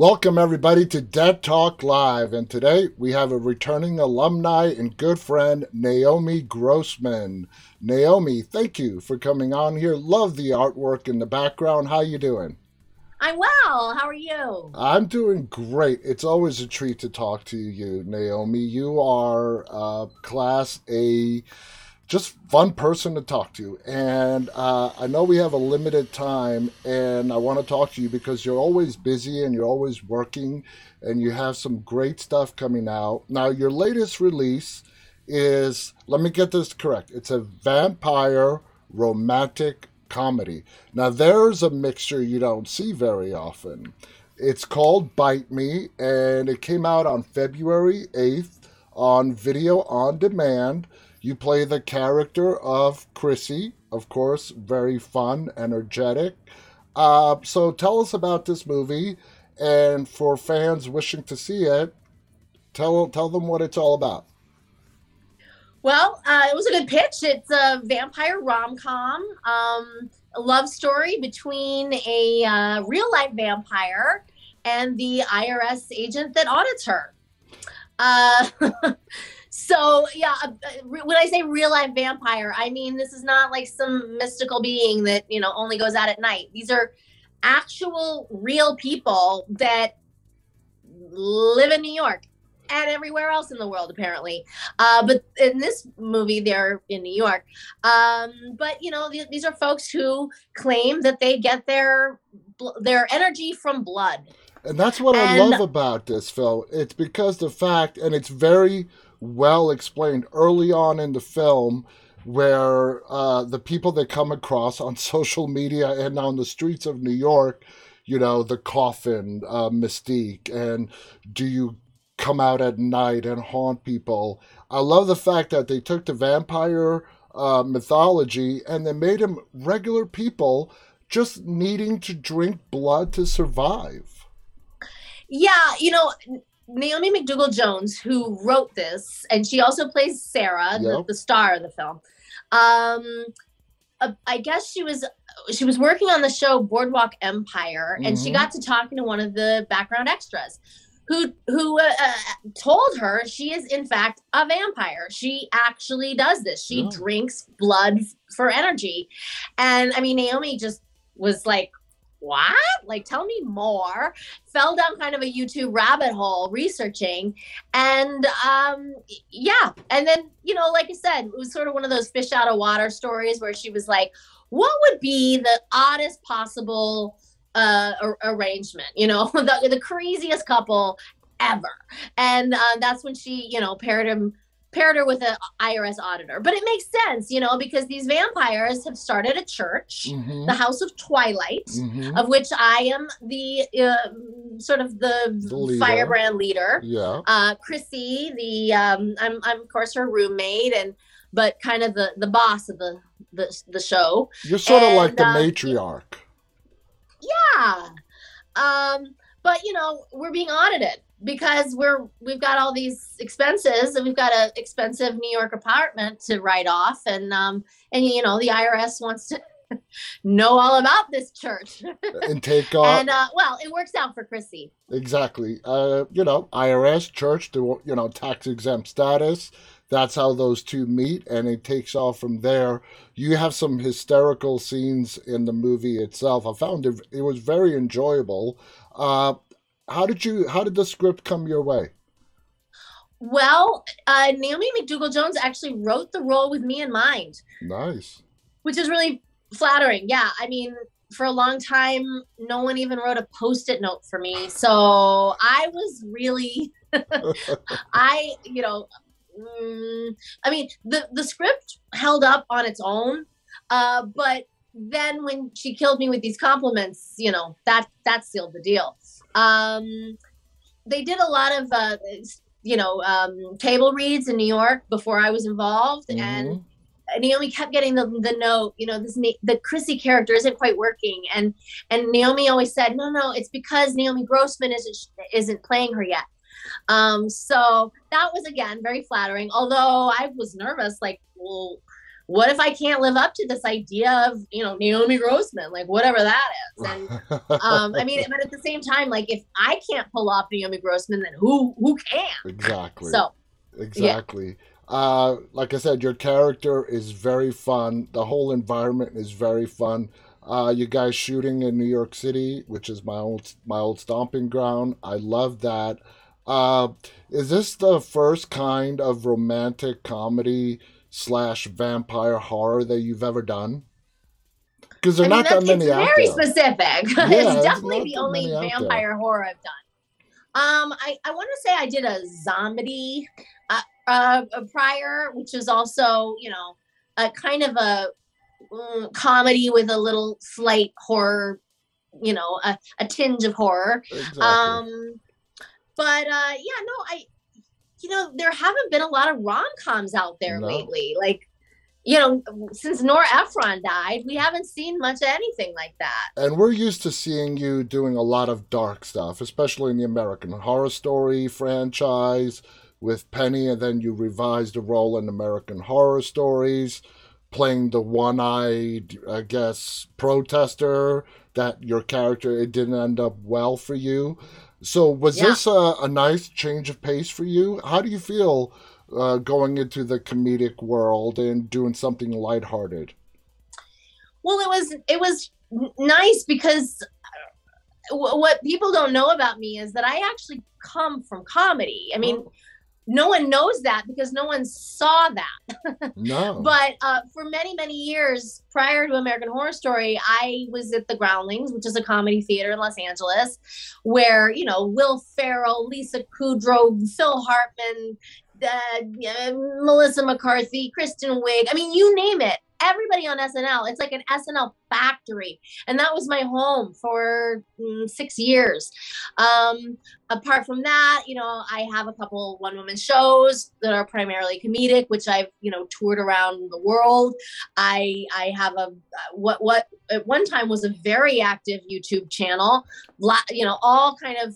Welcome, everybody, to Dead Talk Live. And today we have a returning alumni and good friend, Naomi Grossman. Naomi, thank you for coming on here. Love the artwork in the background. How you doing? I'm well. How are you? I'm doing great. It's always a treat to talk to you, Naomi. You are uh, Class A just fun person to talk to. And uh, I know we have a limited time, and I want to talk to you because you're always busy and you're always working, and you have some great stuff coming out. Now, your latest release is let me get this correct it's a vampire romantic comedy. Now, there's a mixture you don't see very often. It's called Bite Me, and it came out on February 8th on video on demand. You play the character of Chrissy, of course, very fun, energetic. Uh, so tell us about this movie, and for fans wishing to see it, tell tell them what it's all about. Well, uh, it was a good pitch. It's a vampire rom com, um, a love story between a uh, real life vampire and the IRS agent that audits her. Uh, So yeah, uh, when I say real life vampire, I mean this is not like some mystical being that you know only goes out at night. These are actual real people that live in New York and everywhere else in the world apparently. Uh, but in this movie they're in new york. Um, but you know th- these are folks who claim that they get their their energy from blood. And that's what and, i love about this film. It's because the fact and it's very well explained early on in the film where uh, the people that come across on social media and on the streets of New York, you know, the coffin uh, mystique, and do you come out at night and haunt people? I love the fact that they took the vampire uh, mythology and they made them regular people just needing to drink blood to survive. Yeah, you know, Naomi McDougall Jones, who wrote this, and she also plays Sarah, yep. the, the, star of the film. Um, uh, I guess she was she was working on the show Boardwalk Empire, and mm-hmm. she got to talking to one of the background extras, who who uh, uh, told her she is in fact a vampire. She actually does this. She oh. drinks blood for energy, and I mean Naomi just was like what? Like, tell me more. Fell down kind of a YouTube rabbit hole researching. And um, yeah. And then, you know, like I said, it was sort of one of those fish out of water stories where she was like, what would be the oddest possible uh, arrangement? You know, the, the craziest couple ever. And uh, that's when she, you know, paired him paired her with an IRS auditor. But it makes sense, you know, because these vampires have started a church, mm-hmm. the House of Twilight, mm-hmm. of which I am the uh, sort of the, the firebrand leader. Yeah. Uh, Chrissy, the um, I'm I'm of course her roommate and but kind of the the boss of the the, the show. You're sort and, of like the uh, matriarch. Yeah. Um, but you know, we're being audited because we're we've got all these expenses and we've got an expensive New York apartment to write off. And um and you know the IRS wants to know all about this church. And take off. And uh, well it works out for Chrissy. Exactly. Uh you know IRS church the you know tax exempt status. That's how those two meet. And it takes off from there. You have some hysterical scenes in the movie itself. I found it, it was very enjoyable. Uh, how did you how did the script come your way? Well, uh, Naomi McDougall Jones actually wrote the role with me in mind. Nice. Which is really flattering. Yeah, I mean, for a long time, no one even wrote a post-it note for me, so I was really, I you know, mm, I mean, the the script held up on its own, uh, but then when she killed me with these compliments, you know, that that sealed the deal. Um, they did a lot of, uh, you know, um, table reads in New York before I was involved, mm-hmm. and Naomi kept getting the, the note, you know, this the Chrissy character isn't quite working, and and Naomi always said, no, no, it's because Naomi Grossman isn't isn't playing her yet. Um, so that was again very flattering. Although I was nervous, like, well, what if I can't live up to this idea of, you know, Naomi Grossman, like whatever that is. And um, I mean, but at the same time, like if I can't pull off Naomi Grossman, then who who can? Exactly. So exactly. Yeah. Uh, like I said, your character is very fun. The whole environment is very fun. Uh, you guys shooting in New York City, which is my old my old stomping ground. I love that. Uh, is this the first kind of romantic comedy slash vampire horror that you've ever done? Because they're not that many out very specific. Yeah, it's definitely the only vampire horror I've done. Um, I, I want to say I did a zombie uh, uh, prior, which is also, you know, a kind of a um, comedy with a little slight horror, you know, a, a tinge of horror. Exactly. Um, but uh, yeah, no, I you know, there haven't been a lot of rom coms out there no. lately. Like, you know, since Nora Ephron died, we haven't seen much of anything like that. And we're used to seeing you doing a lot of dark stuff, especially in the American Horror Story franchise with Penny, and then you revised the role in American Horror Stories, playing the one eyed, I guess, protester that your character, it didn't end up well for you. So was yeah. this a, a, nice change of pace for you? How do you feel uh, going into the comedic world and doing something lighthearted? Well, it was it was nice because uh, what people don't know about me is that I actually come from comedy. I mean, oh no one knows that because no one saw that. no. But uh, for many, many years prior to American Horror Story, I was at the Groundlings, which is a comedy theater in Los Angeles, where, you know, Will Ferrell, Lisa Kudrow, Phil Hartman, uh, Melissa McCarthy, Kristen Wiig, I mean, you name it everybody on SNL. It's like an SNL factory. And that was my home for mm, six years. Um, apart from that, you know, I have a couple one woman shows that are primarily comedic, which I've, you know, toured around the world. I, I have a, what, what at one time was a very active YouTube channel, you know, all kind of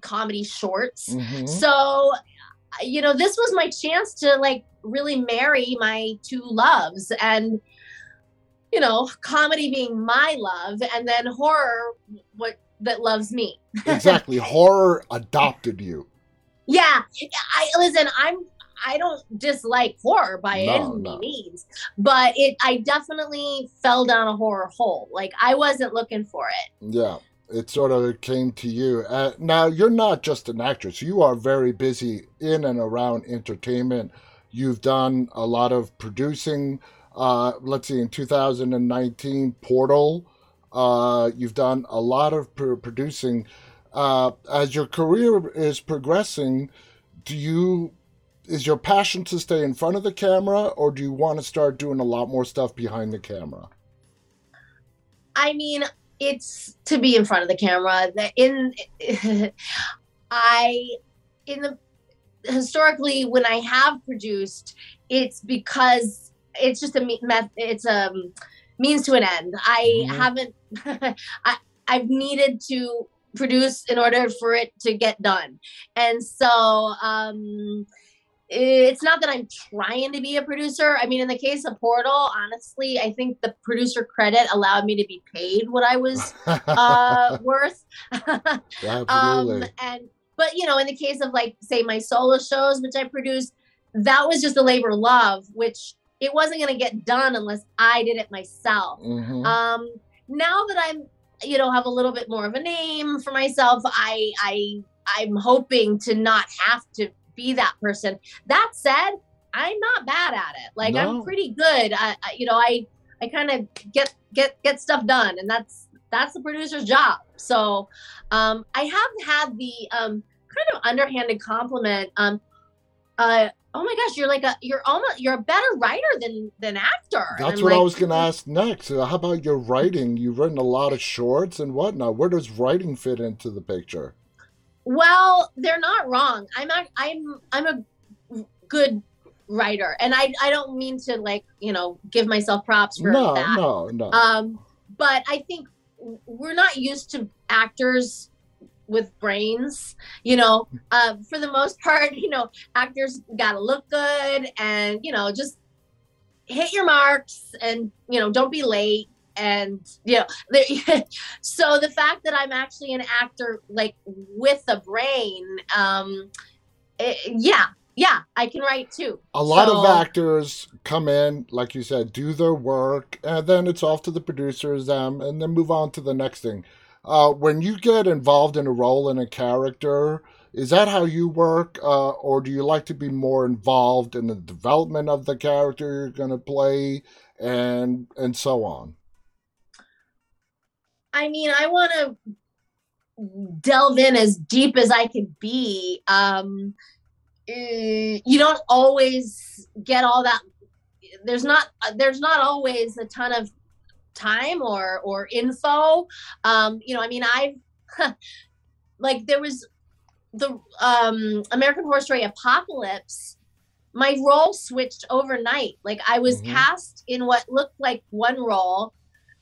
comedy shorts. Mm-hmm. So, you know, this was my chance to like really marry my two loves and you know, comedy being my love and then horror what that loves me. exactly. Horror adopted you. Yeah. I listen, I'm I don't dislike horror by no, any no. means, but it I definitely fell down a horror hole. Like I wasn't looking for it. Yeah it sort of came to you. Uh, now, you're not just an actress, you are very busy in and around entertainment. You've done a lot of producing. Uh, let's see, in 2019, Portal. Uh, you've done a lot of pr- producing. Uh, as your career is progressing, do you is your passion to stay in front of the camera, or do you want to start doing a lot more stuff behind the camera? I mean, it's to be in front of the camera. That in I in the historically when I have produced, it's because it's just a meth. It's a um, means to an end. I mm-hmm. haven't. I I've needed to produce in order for it to get done, and so um it's not that I'm trying to be a producer. I mean, in the case of Portal, honestly, I think the producer credit allowed me to be paid what I was uh, worth. Absolutely. um, and but you know, in the case of like say my solo shows, which I produced, that was just a labor of love, which it wasn't going to get done unless I did it myself. Mm-hmm. Um, now that I'm, you know, have a little bit more of a name for myself, I I I'm hoping to not have to be that person. That said, I'm not bad at it. Like no. I'm pretty good. I, I, you know, I I kind of get get get stuff done, and that's that's the producer's job. So um, I have had the um, kind of underhanded compliment. Um, uh, oh my gosh, you're like a you're almost you're a better writer than than actor. That's what like, I was going to ask next. Uh, how about your writing? You've written a lot of shorts and whatnot. Where does writing fit into the picture? Well, they're not wrong. I'm a, I'm I'm a good writer, and I I don't mean to like you know give myself props for no, that. No, no, Um, but I think we're not used to actors with brains you know uh, for the most part you know actors gotta look good and you know just hit your marks and you know don't be late and you know so the fact that i'm actually an actor like with a brain um it, yeah yeah i can write too. A lot so, of actors come in like you said do their work and then it's off to the producers um, and then move on to the next thing. Uh, when you get involved in a role in a character is that how you work? Uh, or do you like to be more involved in the development of the character you're going to play and and so on? I mean i want to delve in as deep as i can be. Um you don't always get all that there's not there's not always a ton of time or or info um you know i mean i've like there was the um american horror story apocalypse my role switched overnight like i was mm-hmm. cast in what looked like one role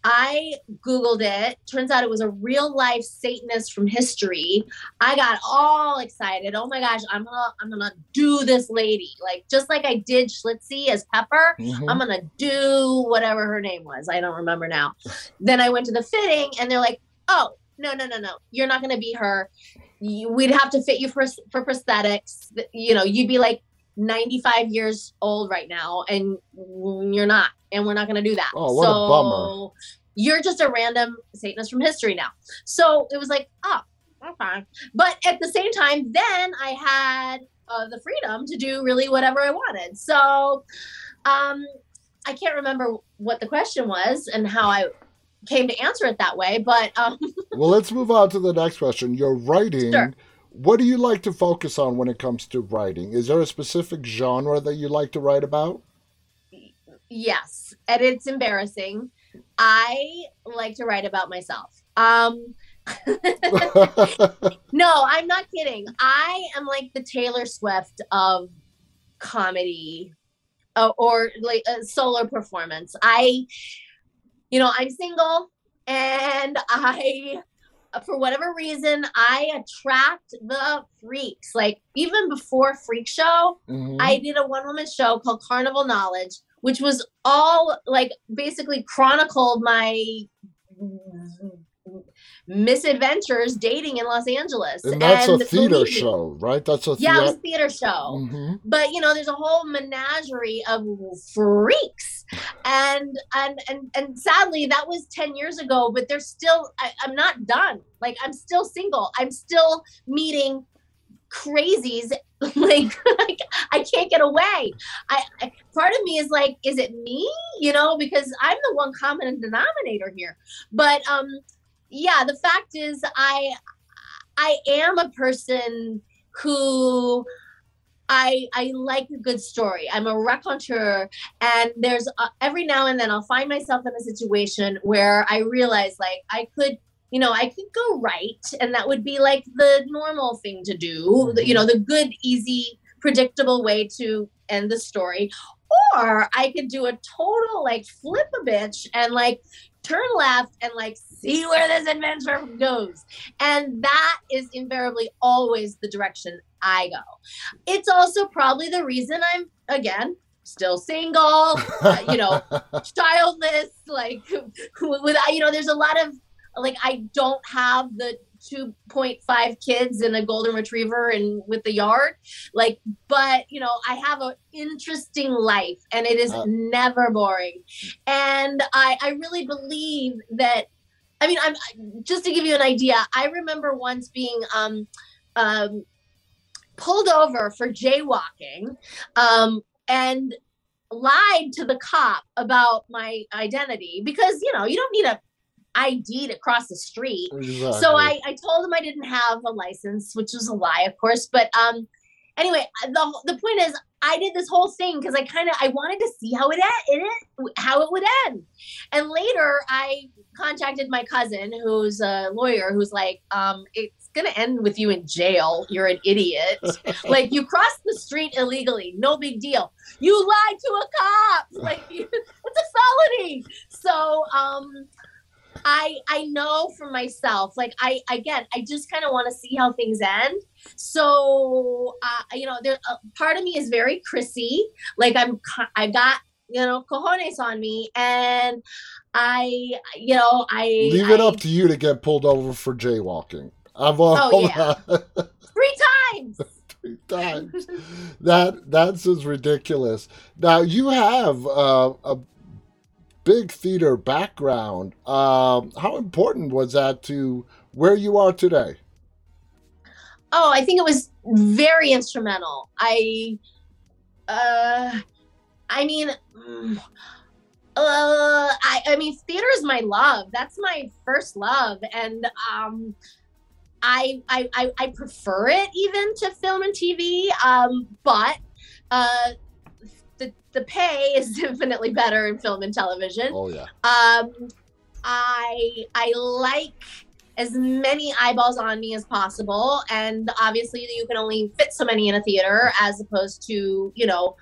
I Googled it. Turns out it was a real life Satanist from history. I got all excited. Oh my gosh, I'm gonna I'm gonna do this lady. Like just like I did Schlitzie as Pepper, mm-hmm. I'm gonna do whatever her name was. I don't remember now. then I went to the fitting and they're like, oh, no, no, no, no. You're not gonna be her. You, we'd have to fit you for for prosthetics. You know, you'd be like 95 years old right now and you're not and we're not going to do that. Oh what so a bummer. you're just a random satanist from history now. So it was like oh okay but at the same time then i had uh, the freedom to do really whatever i wanted. So um i can't remember what the question was and how i came to answer it that way but um well let's move on to the next question. You're writing sure what do you like to focus on when it comes to writing? Is there a specific genre that you like to write about? Yes, and it's embarrassing. I like to write about myself. Um no, I'm not kidding. I am like the Taylor Swift of comedy uh, or like a solo performance. I you know, I'm single and I for whatever reason, I attract the freaks. Like even before Freak Show, mm-hmm. I did a one woman show called Carnival Knowledge, which was all like basically chronicled my misadventures dating in Los Angeles. And that's and a theater show, right? That's a yeah, it was a theater show. Mm-hmm. But you know, there's a whole menagerie of freaks, and and and and sadly, that was ten years ago. But there's still, I, I'm not done. Like I'm still single. I'm still meeting crazies like, like i can't get away I, I, part of me is like is it me you know because i'm the one common denominator here but um yeah, the fact is, I I am a person who I I like a good story. I'm a raconteur, and there's a, every now and then I'll find myself in a situation where I realize like I could, you know, I could go right, and that would be like the normal thing to do. You know, the good, easy, predictable way to end the story. Or I could do a total like flip a bitch and like turn left and like see where this adventure goes. And that is invariably always the direction I go. It's also probably the reason I'm, again, still single, uh, you know, childless, like, with, you know, there's a lot of, like, I don't have the 2.5 kids and a golden retriever and with the yard. Like but you know i have an interesting life and it is uh, never boring. And i i really believe that i mean i'm just to give you an idea i remember once being um um pulled over for jaywalking um and lied to the cop about my identity because you know you don't need a ID to across the street. Exactly. So I, I told him I didn't have a license, which was a lie, of course. But um, anyway, the the point is, I did this whole thing because I kind of I wanted to see how it, it how it would end. And later, I contacted my cousin, who's a lawyer, who's like, um, it's gonna end with you in jail. You're an idiot. like you crossed the street illegally, no big deal. You lied to a cop. Like it's a felony. So um I I know for myself, like I again, I just kind of want to see how things end. So uh, you know, there uh, part of me is very Chrissy. Like I'm, I got you know, cojones on me. And I, you know, I leave it I, up to you to get pulled over for jaywalking. I've oh, yeah. three times. times. that that's as ridiculous. Now you have uh, a big theater background. Um, how important was that to where you are today? Oh, I think it was very instrumental. I, uh, I mean, mm, uh, I, I mean, theater is my love. That's my first love, and um, I, I, I, I prefer it even to film and TV. Um, but uh, the the pay is definitely better in film and television. Oh yeah. Um, I I like as many eyeballs on me as possible. And obviously, you can only fit so many in a theater as opposed to, you know,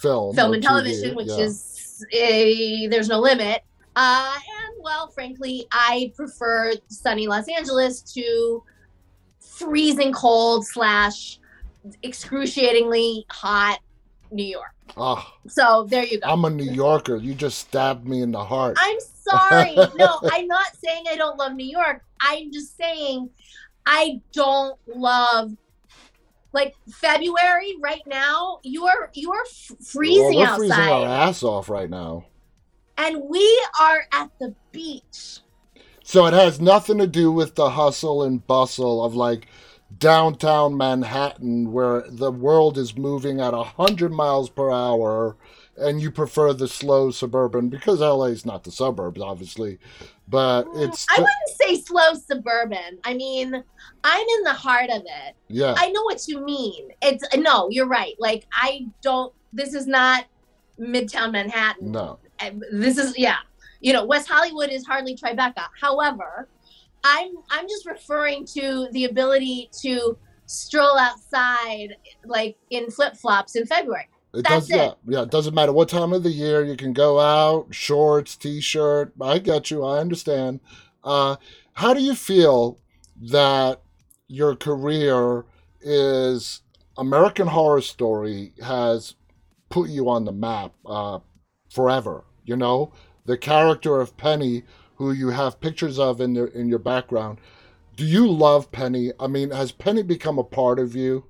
film, film and television, TV, which yeah. is a, there's no limit. Uh, and well, frankly, I prefer sunny Los Angeles to freezing cold slash excruciatingly hot New York. Oh, so there you go. I'm a New Yorker. You just stabbed me in the heart. I'm sorry. no, I'm not saying I don't love New York. I'm just saying I don't love like February right now. You are you are freezing well, we're outside. freezing our ass off right now. And we are at the beach. So it has nothing to do with the hustle and bustle of like downtown Manhattan where the world is moving at 100 miles per hour and you prefer the slow suburban because LA is not the suburbs obviously but mm, it's I wouldn't say slow suburban. I mean I'm in the heart of it. Yeah. I know what you mean. It's no you're right. Like I don't this is not midtown Manhattan. No. This is yeah you know West Hollywood is hardly Tribeca. However I'm I'm just referring to the ability to stroll outside like in flip flops in February. It That's does, it. Yeah, yeah. It doesn't matter what time of the year. You can go out, shorts, t-shirt. I get you. I understand. Uh, how do you feel that your career is American Horror Story has put you on the map uh, forever? You know, the character of Penny who you have pictures of in your in your background. Do you love Penny? I mean, has Penny become a part of you?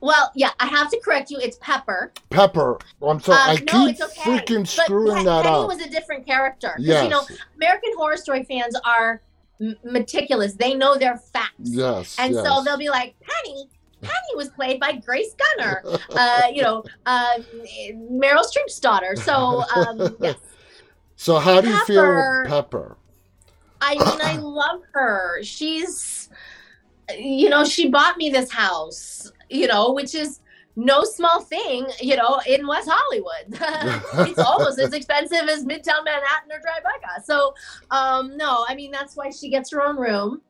Well, yeah, I have to correct you. It's Pepper. Pepper. I'm sorry. Um, I no, keep okay. freaking screwing but that Penny up. Penny was a different character. Yes. You know, American Horror Story fans are meticulous. They know their facts. Yes. And yes. so they'll be like, Penny, Penny was played by Grace Gummer, uh, you know, um, Meryl Streep's daughter. So, um, yes. So how do you feel Pepper? I mean, I love her. She's, you know, she bought me this house, you know, which is no small thing, you know, in West Hollywood. it's almost as expensive as Midtown Manhattan or Tribeca. So, um, no, I mean, that's why she gets her own room.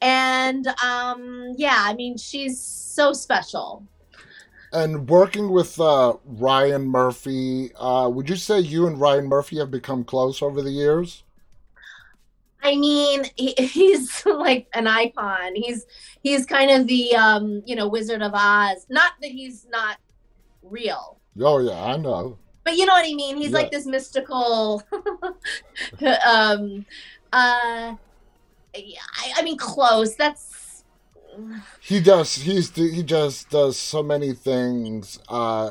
And um, yeah, I mean, she's so special. And working with uh, Ryan Murphy, uh, would you say you and Ryan Murphy have become close over the years? I mean, he, he's like an icon. He's he's kind of the um, you know Wizard of Oz. Not that he's not real. Oh yeah, I know. But you know what I mean. He's yeah. like this mystical. um, uh, I, I mean, close. That's he does. He's he just does so many things. Uh,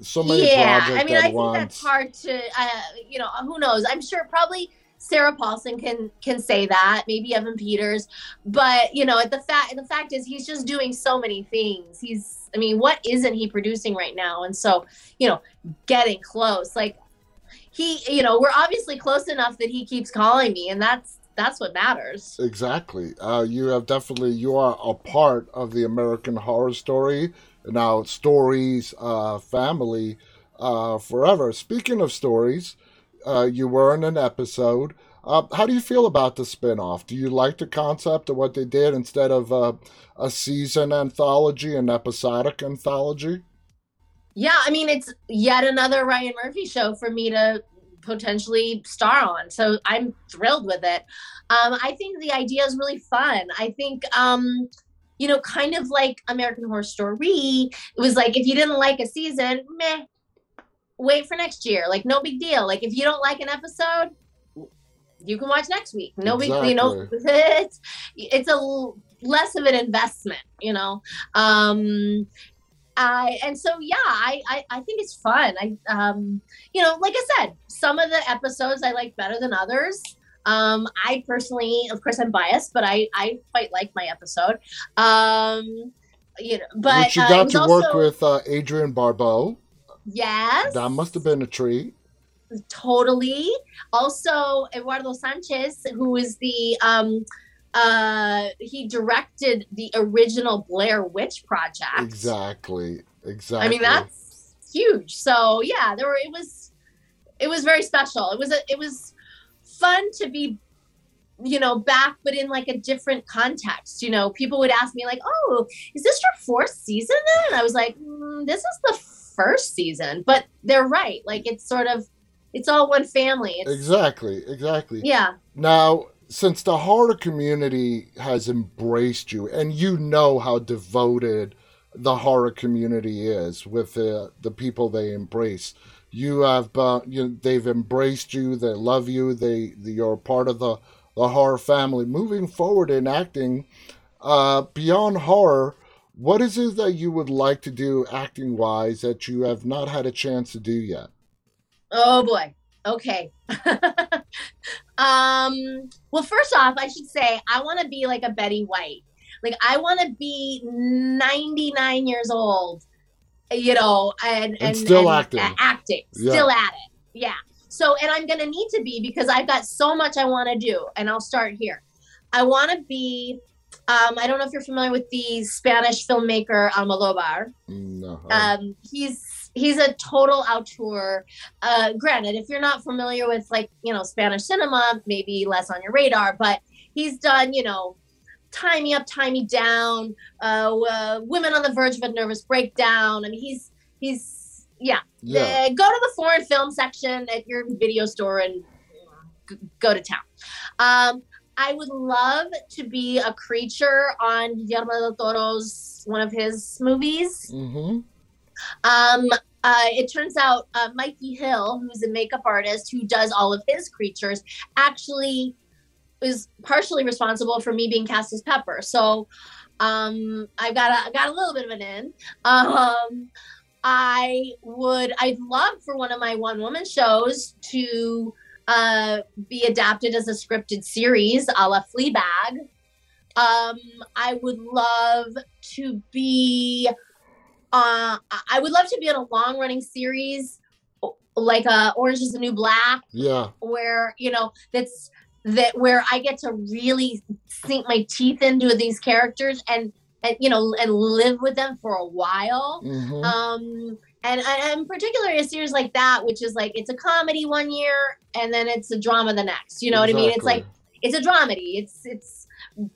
so many yeah, I mean, I think once. that's hard to. Uh, you know, who knows? I'm sure probably Sarah Paulson can can say that. Maybe Evan Peters, but you know, the fact the fact is he's just doing so many things. He's. I mean, what isn't he producing right now? And so, you know, getting close. Like he, you know, we're obviously close enough that he keeps calling me, and that's that's what matters. Exactly. Uh, you have definitely you are a part of the American Horror Story now stories uh, family uh, forever. Speaking of stories, uh, you were in an episode. Uh, how do you feel about the spinoff? Do you like the concept of what they did instead of uh, a season anthology, an episodic anthology? Yeah, I mean, it's yet another Ryan Murphy show for me to potentially star on. So I'm thrilled with it. Um, I think the idea is really fun. I think, um, you know, kind of like American Horror Story, it was like if you didn't like a season, meh. wait for next year. Like no big deal. Like if you don't like an episode, you can watch next week. No exactly. big, you know, it's it's a less of an investment, you know. Um I and so yeah, I, I I think it's fun. I um you know, like I said, some of the episodes I like better than others. Um, I personally, of course, I'm biased, but I I quite like my episode. Um, you know, but Which you got uh, to also, work with uh, Adrienne Barbeau. Yes, that must have been a treat. Totally. Also, Eduardo Sanchez, who is the um, uh, he directed the original Blair Witch Project. Exactly. Exactly. I mean, that's huge. So yeah, there were. It was, it was very special. It was a. It was fun to be you know back but in like a different context you know people would ask me like oh is this your fourth season then and i was like mm, this is the first season but they're right like it's sort of it's all one family it's, exactly exactly yeah now since the horror community has embraced you and you know how devoted the horror community is with the the people they embrace you have uh, you they've embraced you they love you they, they you're part of the the horror family. Moving forward in acting uh, beyond horror what is it that you would like to do acting wise that you have not had a chance to do yet? Oh boy okay um well first off i should say i want to be like a betty white like i want to be 99 years old you know, and, and, and still and, acting, acting, yeah. still at it. Yeah. So, and I'm going to need to be because I've got so much I want to do. And I'll start here. I want to be, um, I don't know if you're familiar with the Spanish filmmaker Almodovar. No. Um, he's, he's a total auteur. Uh, granted, if you're not familiar with like, you know, Spanish cinema, maybe less on your radar, but he's done, you know, tie me up, tie me down, uh, uh, women on the verge of a nervous breakdown. I mean, he's he's yeah. yeah. Go to the foreign film section at your video store and go to town. Um, I would love to be a creature on Guillermo del Toro's one of his movies. Mm-hmm. Um, uh, it turns out uh, Mikey Hill, who's a makeup artist who does all of his creatures, actually is partially responsible for me being cast as Pepper. So um, I've got a, got a little bit of an in. Um, I would I'd love for one of my one woman shows to uh, be adapted as a scripted series a la Fleabag. Um, I would love to be uh, I would love to be in a long running series like uh, Orange is the New Black. Yeah. Where, you know, that's that where I get to really sink my teeth into these characters and and you know and live with them for a while. Mm-hmm. Um, and and particularly a series like that, which is like it's a comedy one year and then it's a drama the next. You know exactly. what I mean? It's like it's a dramedy. It's it's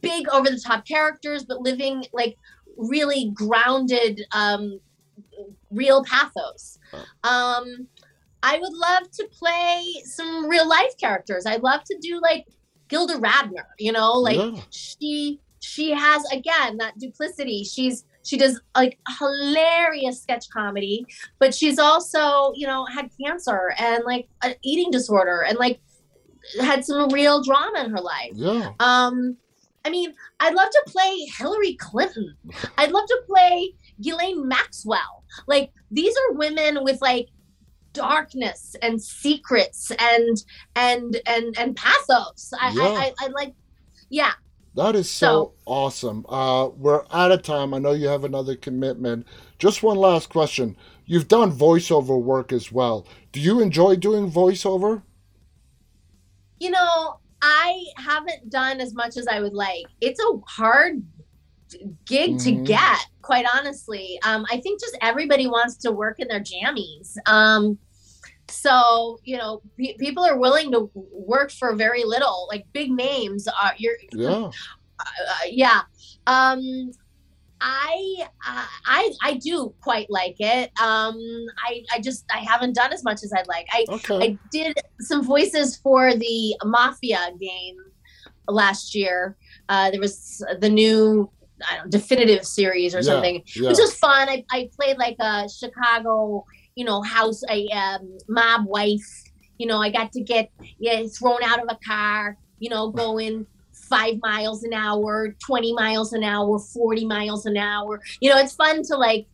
big over the top characters, but living like really grounded, um, real pathos. Um, I would love to play some real life characters. I'd love to do like Gilda Radner, you know, like yeah. she she has again that duplicity. She's she does like hilarious sketch comedy, but she's also, you know, had cancer and like an eating disorder and like had some real drama in her life. Yeah. Um I mean, I'd love to play Hillary Clinton. I'd love to play Ghislaine Maxwell. Like these are women with like darkness and secrets and and and and pathos. I yeah. I, I, I, like yeah. That is so, so awesome. Uh, we're out of time. I know you have another commitment. Just one last question. You've done voiceover work as well. Do you enjoy doing voiceover? You know, I haven't done as much as I would like. It's a hard gig mm-hmm. to get quite honestly. Um, i think just everybody wants to work in their jammies. Um, so you know people are willing to work for very little. Like big names are you're yeah. Uh, yeah. Um I uh, I I do quite like it. Um, I I just I haven't done as much as I'd like. I okay. I did some voices for the Mafia game last year. Uh, there was the new I don't know, definitive series or yeah, something, yeah. which was fun. I, I played like a Chicago you know, house, a um, mob wife. You know, I got to get yeah, thrown out of a car, you know, going five miles an hour, 20 miles an hour, 40 miles an hour. You know, it's fun to like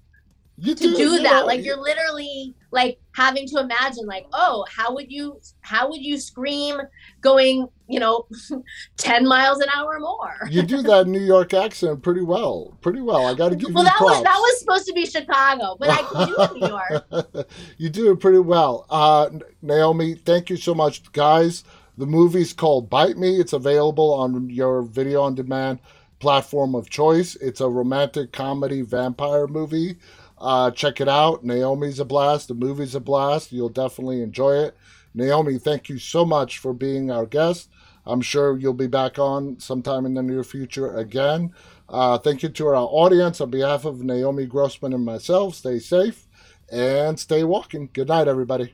you to do, do that. Know, like you're literally like having to imagine like, oh, how would you how would you scream going, you know, 10 miles an hour more? you do that New York accent pretty well. Pretty well. I gotta give well, you that props. was that was supposed to be Chicago, but I can do it New York. you do it pretty well. Uh Naomi, thank you so much, guys. The movie's called Bite Me. It's available on your video on demand platform of choice. It's a romantic comedy vampire movie. Uh, check it out. Naomi's a blast. The movie's a blast. You'll definitely enjoy it. Naomi, thank you so much for being our guest. I'm sure you'll be back on sometime in the near future again. Uh, thank you to our audience on behalf of Naomi Grossman and myself. Stay safe and stay walking. Good night, everybody.